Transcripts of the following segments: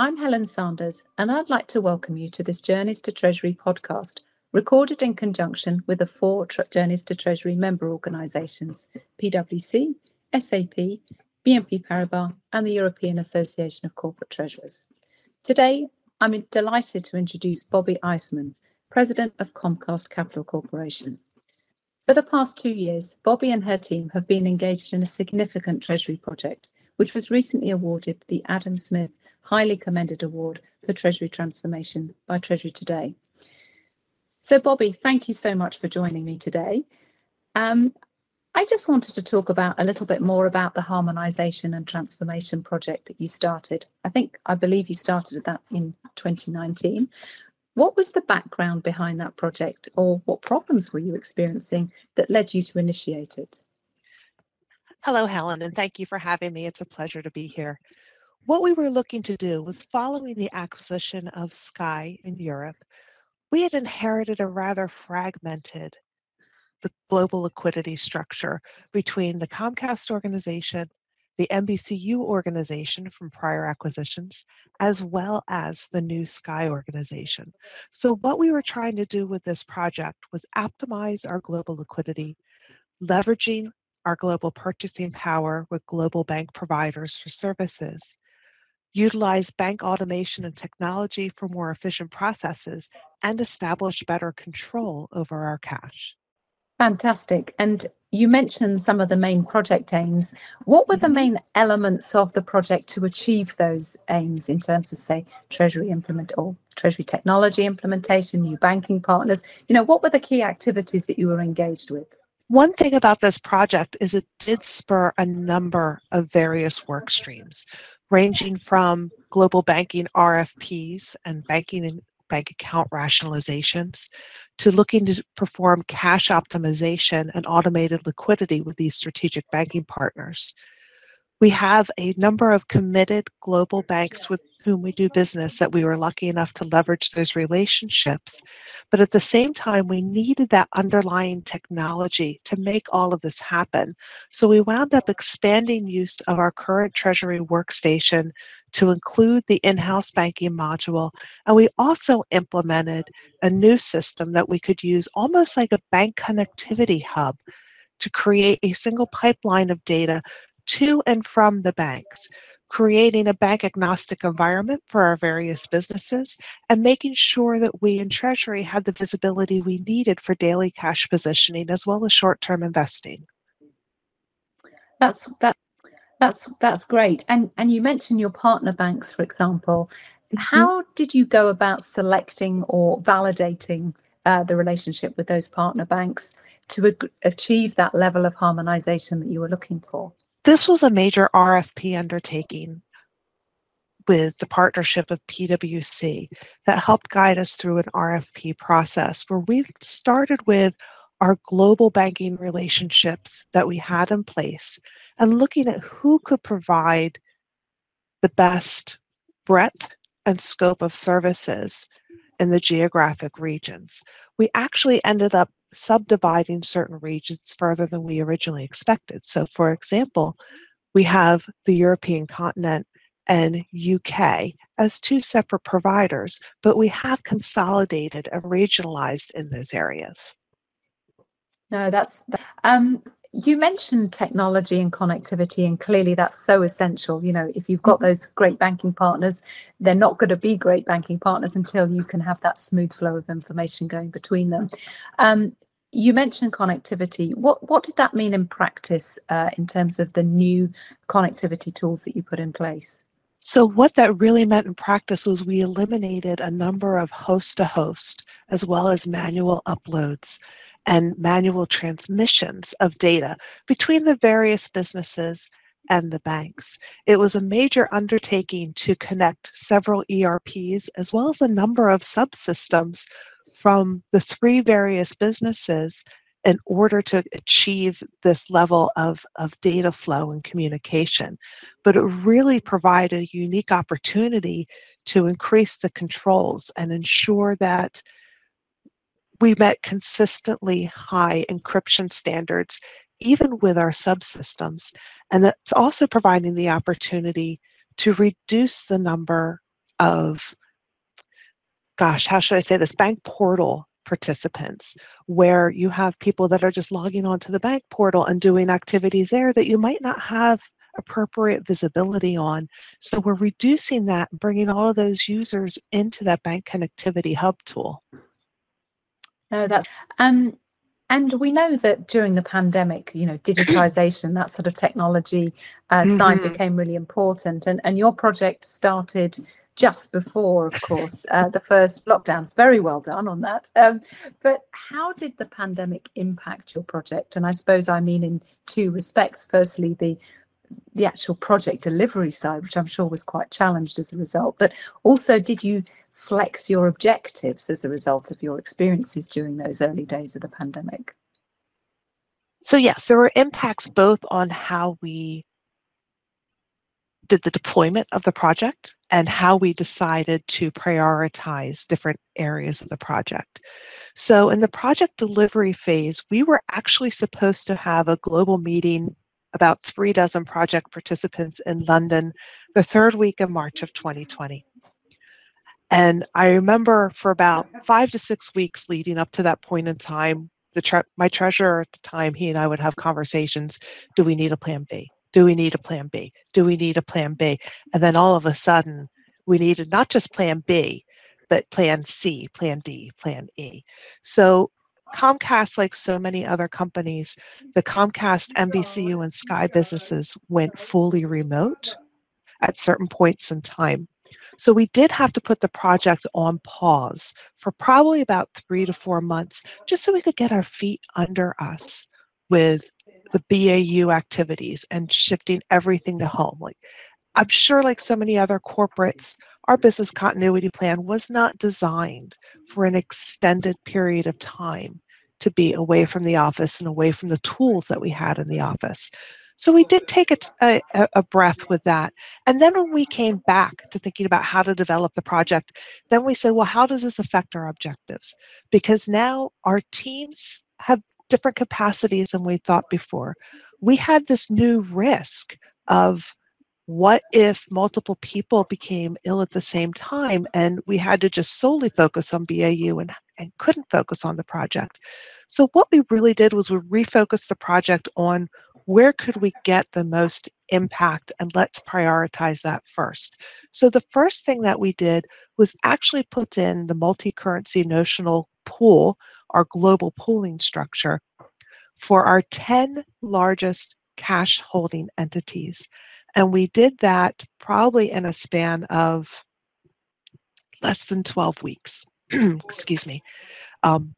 I'm Helen Sanders, and I'd like to welcome you to this Journeys to Treasury podcast, recorded in conjunction with the four Journeys to Treasury member organisations PwC, SAP, BNP Paribas, and the European Association of Corporate Treasurers. Today, I'm delighted to introduce Bobbie Eiseman, President of Comcast Capital Corporation. For the past two years, Bobbie and her team have been engaged in a significant Treasury project, which was recently awarded the Adam Smith Highly Commended Award for Treasury Transformation by Treasury Today. So, Bobbie, thank you so much for joining me today. Um, I just wanted to talk about a little bit more about the harmonization and transformation project that you started. I think, I believe you started that in 2019. What was the background behind that project, or what problems were you experiencing that led you to initiate it? Hello, Helen, and thank you for having me. It's a pleasure to be here. What we were looking to do was following the acquisition of Sky in Europe, we had inherited a rather fragmented the global liquidity structure between the Comcast organization the NBCU organization from prior acquisitions, as well as the new Sky organization. So, what we were trying to do with this project was optimize our global liquidity, leveraging our global purchasing power with global bank providers for services, utilize bank automation and technology for more efficient processes, and establish better control over our cash. Fantastic. And you mentioned some of the main project aims. What were the mm-hmm. main elements of the project to achieve those aims in terms of, say, Treasury implement or Treasury technology implementation, new banking partners? You know, what were the key activities that you were engaged with? One thing about this project is it did spur a number of various work streams, ranging from global banking RFPs and banking and bank account rationalizations to looking to perform cash optimization and automated liquidity with these strategic banking partners. We have a number of committed global banks with whom we do business that we were lucky enough to leverage those relationships. But at the same time, we needed that underlying technology to make all of this happen. So we wound up expanding use of our current Treasury workstation to include the in house banking module. And we also implemented a new system that we could use almost like a bank connectivity hub to create a single pipeline of data to and from the banks, creating a bank agnostic environment for our various businesses, and making sure that we in Treasury had the visibility we needed for daily cash positioning as well as short term investing. That's that that's that's great. And and you mentioned your partner banks, for example. Mm-hmm. How did you go about selecting or validating uh, the relationship with those partner banks to ag- achieve that level of harmonization that you were looking for? This was a major RFP undertaking with the partnership of PwC that helped guide us through an RFP process where we started with our global banking relationships that we had in place and looking at who could provide the best breadth and scope of services in the geographic regions. We actually ended up subdividing certain regions further than we originally expected. So, for example, we have the European continent and UK as two separate providers, but we have consolidated and regionalized in those areas. No, that's um, you mentioned technology and connectivity, and clearly that's so essential. You know, if you've got mm-hmm. those great banking partners, they're not going to be great banking partners until you can have that smooth flow of information going between them. Um, you mentioned connectivity. What what did that mean in practice uh, in terms of the new connectivity tools that you put in place? So, what that really meant in practice was we eliminated a number of host to host as well as manual uploads and manual transmissions of data between the various businesses and the banks. It was a major undertaking to connect several ERPs as well as a number of subsystems from the three various businesses in order to achieve this level of, of data flow and communication. But it really provided a unique opportunity to increase the controls and ensure that we met consistently high encryption standards, even with our subsystems. And it's also providing the opportunity to reduce the number of gosh, how should I say this? Bank portal participants, where you have people that are just logging onto the bank portal and doing activities there that you might not have appropriate visibility on. So we're reducing that, bringing all of those users into that bank connectivity hub tool. No, that's um, and we know that during the pandemic, you know, digitization, that sort of technology uh, mm-hmm. side became really important, and and your project started just before, of course, uh, the first lockdowns. Very well done on that. Um, but how did the pandemic impact your project? And I suppose I mean in two respects. Firstly, the the actual project delivery side, which I'm sure was quite challenged as a result. But also, did you flex your objectives as a result of your experiences during those early days of the pandemic? So, yes, there were impacts both on how we did the deployment of the project and how we decided to prioritize different areas of the project. So, in the project delivery phase, we were actually supposed to have a global meeting about three dozen project participants in London the third week of March of 2020. And I remember for about five to six weeks leading up to that point in time, the tre- my treasurer at the time, he and I would have conversations. Do we need a plan B? Do we need a plan B? Do we need a plan B? And then all of a sudden, we needed not just plan B, but plan C, plan D, plan E. So Comcast, like so many other companies, the Comcast, NBCU, and Sky businesses went fully remote at certain points in time. So we did have to put the project on pause for probably about three to four months, just so we could get our feet under us with the BAU activities and shifting everything to home. Like I'm sure, like so many other corporates, our business continuity plan was not designed for an extended period of time to be away from the office and away from the tools that we had in the office. So we did take a, a, a, breath with that. And then when we came back to thinking about how to develop the project, then we said, well, how does this affect our objectives? Because now our teams have different capacities than we thought before. We had this new risk of what if multiple people became ill at the same time and we had to just solely focus on BAU and, and couldn't focus on the project? So what we really did was we refocused the project on where could we get the most impact and let's prioritize that first. So the first thing that we did was actually put in the multi-currency notional pool, our global pooling structure for our 10 largest cash holding entities. And we did that probably in a span of less than 12 weeks, excuse me, um,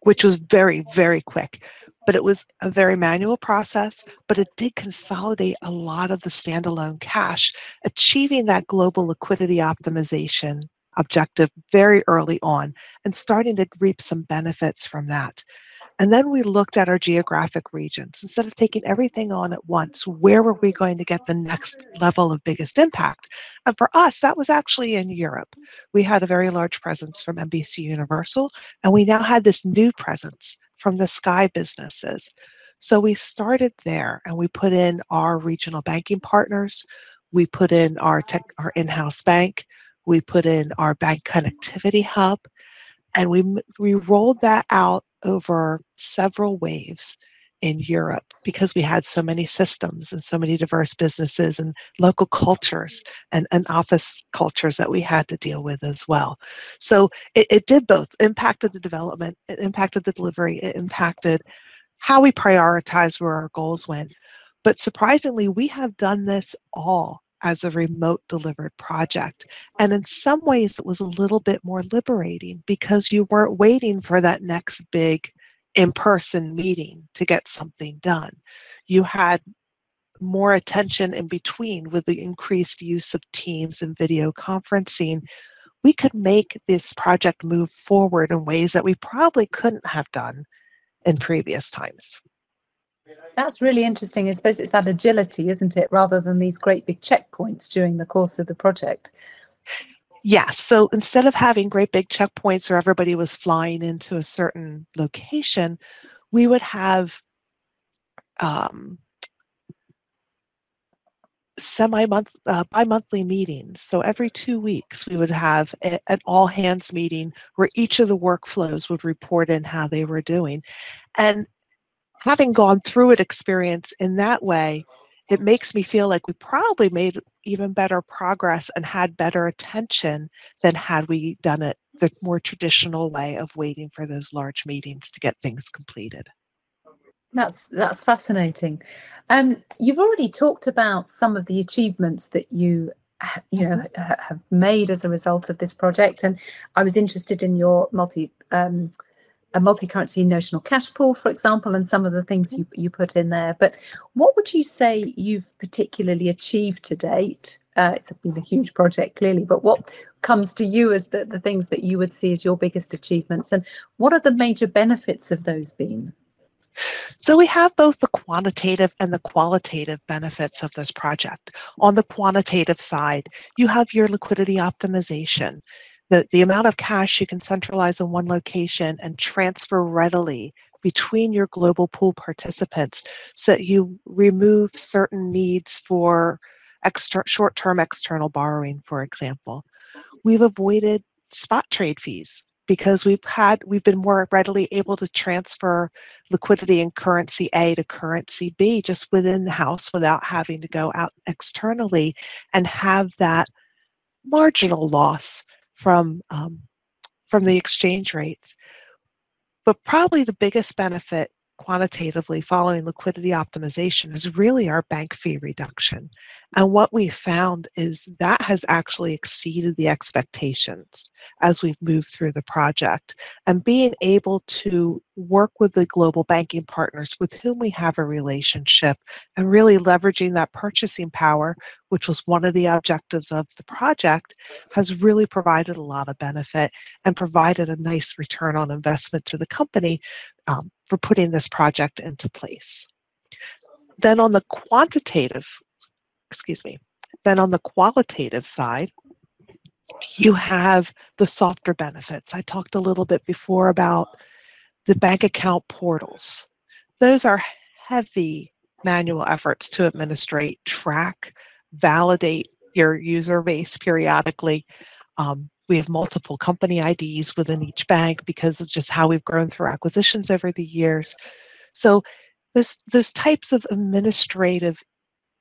which was very, very quick. But it was a very manual process, but it did consolidate a lot of the standalone cash, achieving that global liquidity optimization objective very early on and starting to reap some benefits from that. And then we looked at our geographic regions. Instead of taking everything on at once, where were we going to get the next level of biggest impact? And for us, that was actually in Europe. We had a very large presence from NBC Universal, and we now had this new presence from the Sky businesses. So we started there and we put in our regional banking partners. We put in our tech, oh. our in-house bank. We put in our bank connectivity hub and we we rolled that out over several waves in Europe because we had so many systems and so many diverse businesses and local cultures and, and office cultures that we had to deal with as well. So it, it did both impacted the development, it impacted the delivery, it impacted how we prioritize where our goals went. But surprisingly, we have done this all as a remote delivered project. And in some ways, it was a little bit more liberating because you weren't waiting for that next big in person meeting to get something done. You had more attention in between with the increased use of Teams and video conferencing. We could make this project move forward in ways that we probably couldn't have done in previous times. That's really interesting. I suppose it's that agility, isn't it, rather than these great big checkpoints during the course of the project. Yes. So instead of having great big checkpoints where everybody was flying into a certain location, we would have um, semi-month uh, bi-monthly meetings so every two weeks we would have a, an all hands meeting where each of the workflows would report in how they were doing and having gone through it experience in that way it makes me feel like we probably made even better progress and had better attention than had we done it the more traditional way of waiting for those large meetings to get things completed that's that's fascinating. Um, you've already talked about some of the achievements that you you know have made as a result of this project, and I was interested in your multi um, a multi-currency notional cash pool, for example, and some of the things you you put in there. But what would you say you've particularly achieved to date? Uh, it's been a huge project, clearly, but what comes to you as the, the things that you would see as your biggest achievements, and what are the major benefits of those been? So we have both the quantitative and the qualitative benefits of this project. On the quantitative side, you have your liquidity optimization. The, the amount of cash you can centralize in one location and transfer readily between your global pool participants so that you remove certain needs for extra, short-term external borrowing, for example. We've avoided spot trade fees because we've had we've been more readily able to transfer liquidity in currency A to currency B just within the house without having to go out externally and have that marginal loss from um, from the exchange rates. But probably the biggest benefit quantitatively following liquidity optimization is really our bank fee reduction. And what we found is that has actually exceeded the expectations as we've moved through the project. And being able to work with the global banking partners with whom we have a relationship and really leveraging that purchasing power, which was one of the objectives of the project, has really provided a lot of benefit and provided a nice return on investment to the company um, for putting this project into place. Then on the quantitative, excuse me, then on the qualitative side, you have the softer benefits. I talked a little bit before about the bank account portals. Those are heavy manual efforts to administrate, track, validate your user base periodically. Um, we have multiple company IDs within each bank because of just how we've grown through acquisitions over the years. So this those types of administrative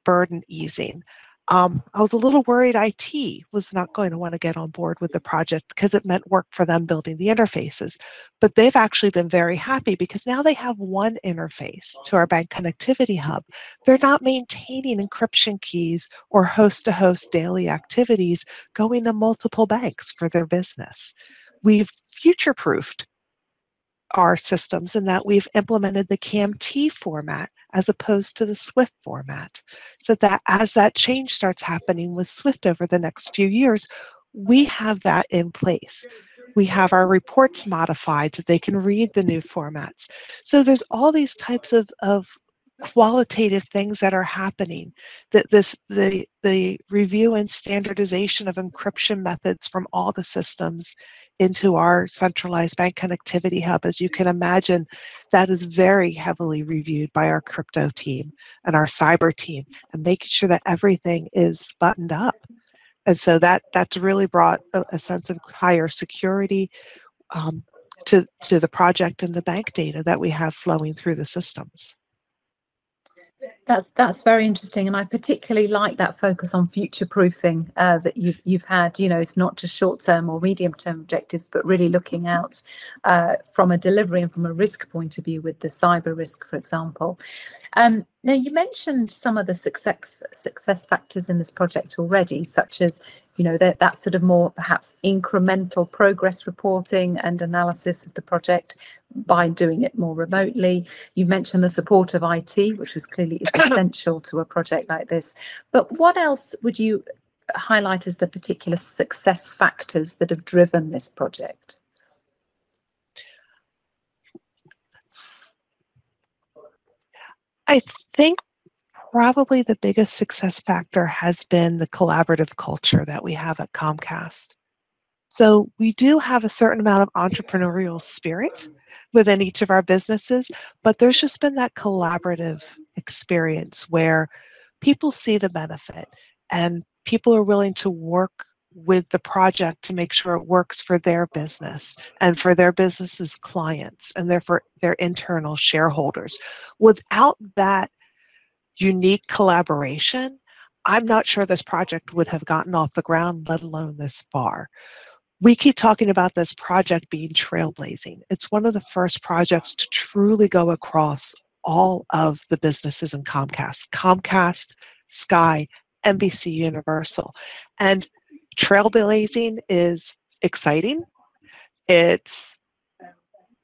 burden easing um, I was a little worried IT was not going to want to get on board with the project because it meant work for them building the interfaces. But they've actually been very happy because now they have one interface to our bank connectivity hub. They're not maintaining encryption keys or host to host daily activities going to multiple banks for their business. We've future proofed our systems in that we've implemented the CAMT format as opposed to the Swift format. So that as that change starts happening with Swift over the next few years, we have that in place. We have our reports modified so they can read the new formats. So there's all these types of, of qualitative things that are happening that this the the review and standardization of encryption methods from all the systems into our centralized bank connectivity hub as you can imagine that is very heavily reviewed by our crypto team and our cyber team and making sure that everything is buttoned up. And so that that's really brought a, a sense of higher security um, to to the project and the bank data that we have flowing through the systems that's that's very interesting, and I particularly like that focus on future proofing uh, that you've you've had. You know, it's not just short term or medium term objectives, but really looking out uh, from a delivery and from a risk point of view with the cyber risk, for example. Um, now, you mentioned some of the success success factors in this project already, such as you know that that sort of more perhaps incremental progress reporting and analysis of the project by doing it more remotely. You mentioned the support of IT, which was clearly is essential to a project like this. But what else would you highlight as the particular success factors that have driven this project? I think probably the biggest success factor has been the collaborative culture that we have at Comcast. So we do have a certain amount of entrepreneurial spirit within each of our businesses, but there's just been that collaborative experience where people see the benefit and people are willing to work with the project to make sure it works for their business and for their business's clients and therefore their internal shareholders. Without that unique collaboration, I'm not sure this project would have gotten off the ground, let alone this far. We keep talking about this project being trailblazing. It's one of the first projects to truly go across all of the businesses in Comcast Comcast, Sky, NBC Universal. And trailblazing is exciting. It's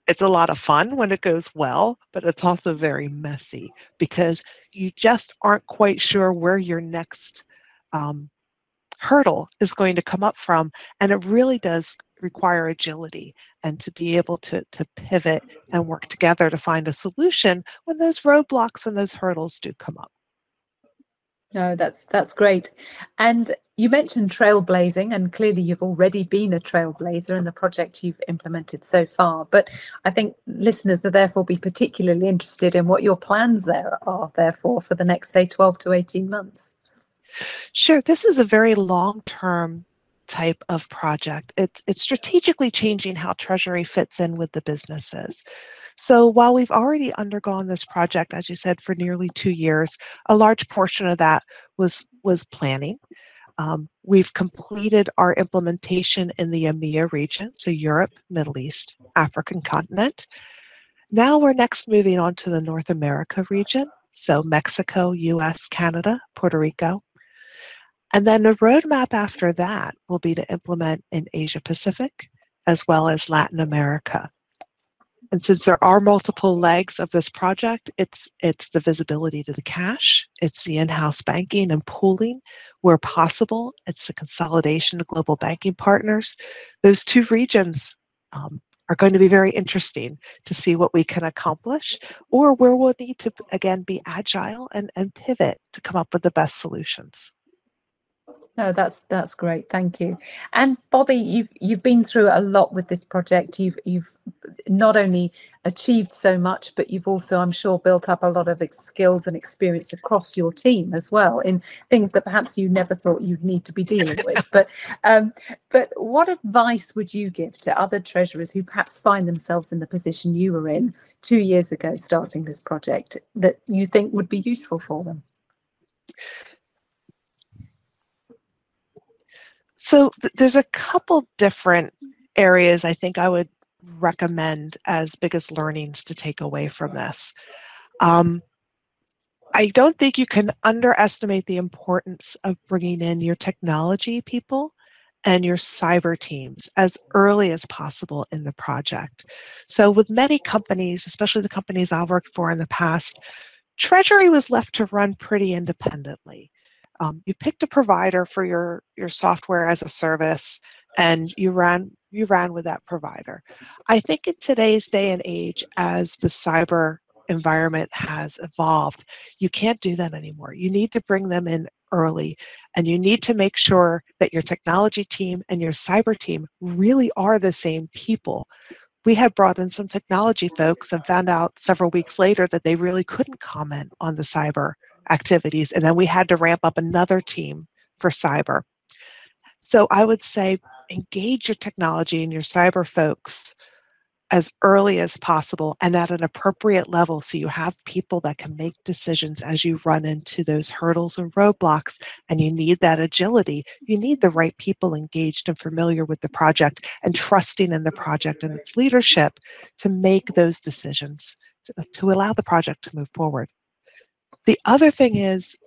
it's a lot of fun when it goes well, but it's also very messy because you just aren't quite sure where your next um, hurdle is going to come up from. And it really does require agility and to be able to, to pivot and work together to find a solution when those roadblocks and those hurdles do come up. No, that's that's great. And you mentioned trailblazing, and clearly you've already been a trailblazer in the project you've implemented so far. But I think listeners are therefore be particularly interested in what your plans there are, therefore, for the next, say, 12 to 18 months. Sure. This is a very long term type of project. It's, it's strategically changing how Treasury fits in with the businesses. So while we've already undergone this project, as you said, for nearly two years, a large portion of that was was planning. Um, we've completed our implementation in the EMEA region, so Europe, Middle East, African continent. Now we're next moving on to the North America region, so Mexico, US, Canada, Puerto Rico. And then the roadmap after that will be to implement in Asia Pacific as well as Latin America. And since there are multiple legs of this project, it's it's the visibility to the cash, it's the in-house banking and pooling where possible, it's the consolidation of global banking partners. Those two regions um, are going to be very interesting to see what we can accomplish or where we'll need to again be agile and, and pivot to come up with the best solutions. No, that's that's great. Thank you. And Bobbie, you've you've been through a lot with this project. You've you've not only achieved so much, but you've also, I'm sure, built up a lot of skills and experience across your team as well in things that perhaps you never thought you'd need to be dealing with. But um, but what advice would you give to other treasurers who perhaps find themselves in the position you were in two years ago, starting this project, that you think would be useful for them? So th- there's a couple different areas I think I would recommend as biggest learnings to take away from this. Um, I don't think you can underestimate the importance of bringing in your technology people and your cyber teams as early as possible in the project. So, with many companies, especially the companies I've worked for in the past, Treasury was left to run pretty independently um, you picked a provider for your your software as a service and you ran you ran with that provider i think in today's day and age as the cyber environment has evolved you can't do that anymore you need to bring them in early and you need to make sure that your technology team and your cyber team really are the same people we had brought in some technology folks and found out several weeks later that they really couldn't comment on the cyber activities. And then we had to ramp up another team for cyber. So I would say engage your technology and your cyber folks as early as possible and at an appropriate level so you have people that can make decisions as you run into those hurdles and roadblocks and you need that agility you need the right people engaged and familiar with the project and trusting in the project and its leadership to make those decisions to, to allow the project to move forward the other thing is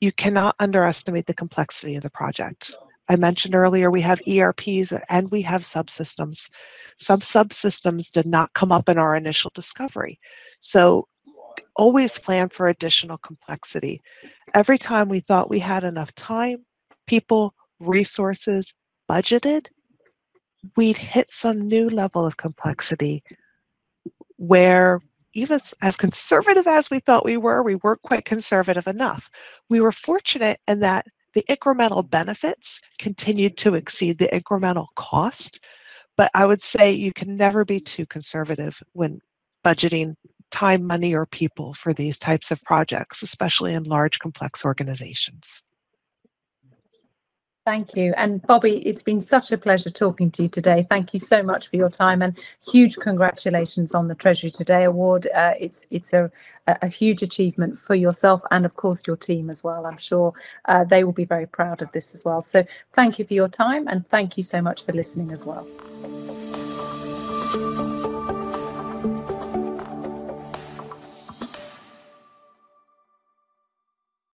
you cannot underestimate the complexity of the project. I mentioned earlier we have ERPs and we have subsystems. Some subsystems did not come up in our initial discovery. So always plan for additional complexity. Every time we thought we had enough time, people, resources, budgeted, we'd hit some new level of complexity where even as conservative as we thought we were, we weren't quite conservative enough. We were fortunate in that the incremental benefits continued to exceed the incremental cost. But I would say you can never be too conservative when budgeting time, money, or people for these types of projects, especially in large, complex organizations. Thank you. And Bobbie, it's been such a pleasure talking to you today. Thank you so much for your time and huge congratulations on the Treasury Today Award. Uh, it's it's a, a huge achievement for yourself and, of course, your team as well. I'm sure uh, they will be very proud of this as well. So thank you for your time and thank you so much for listening as well.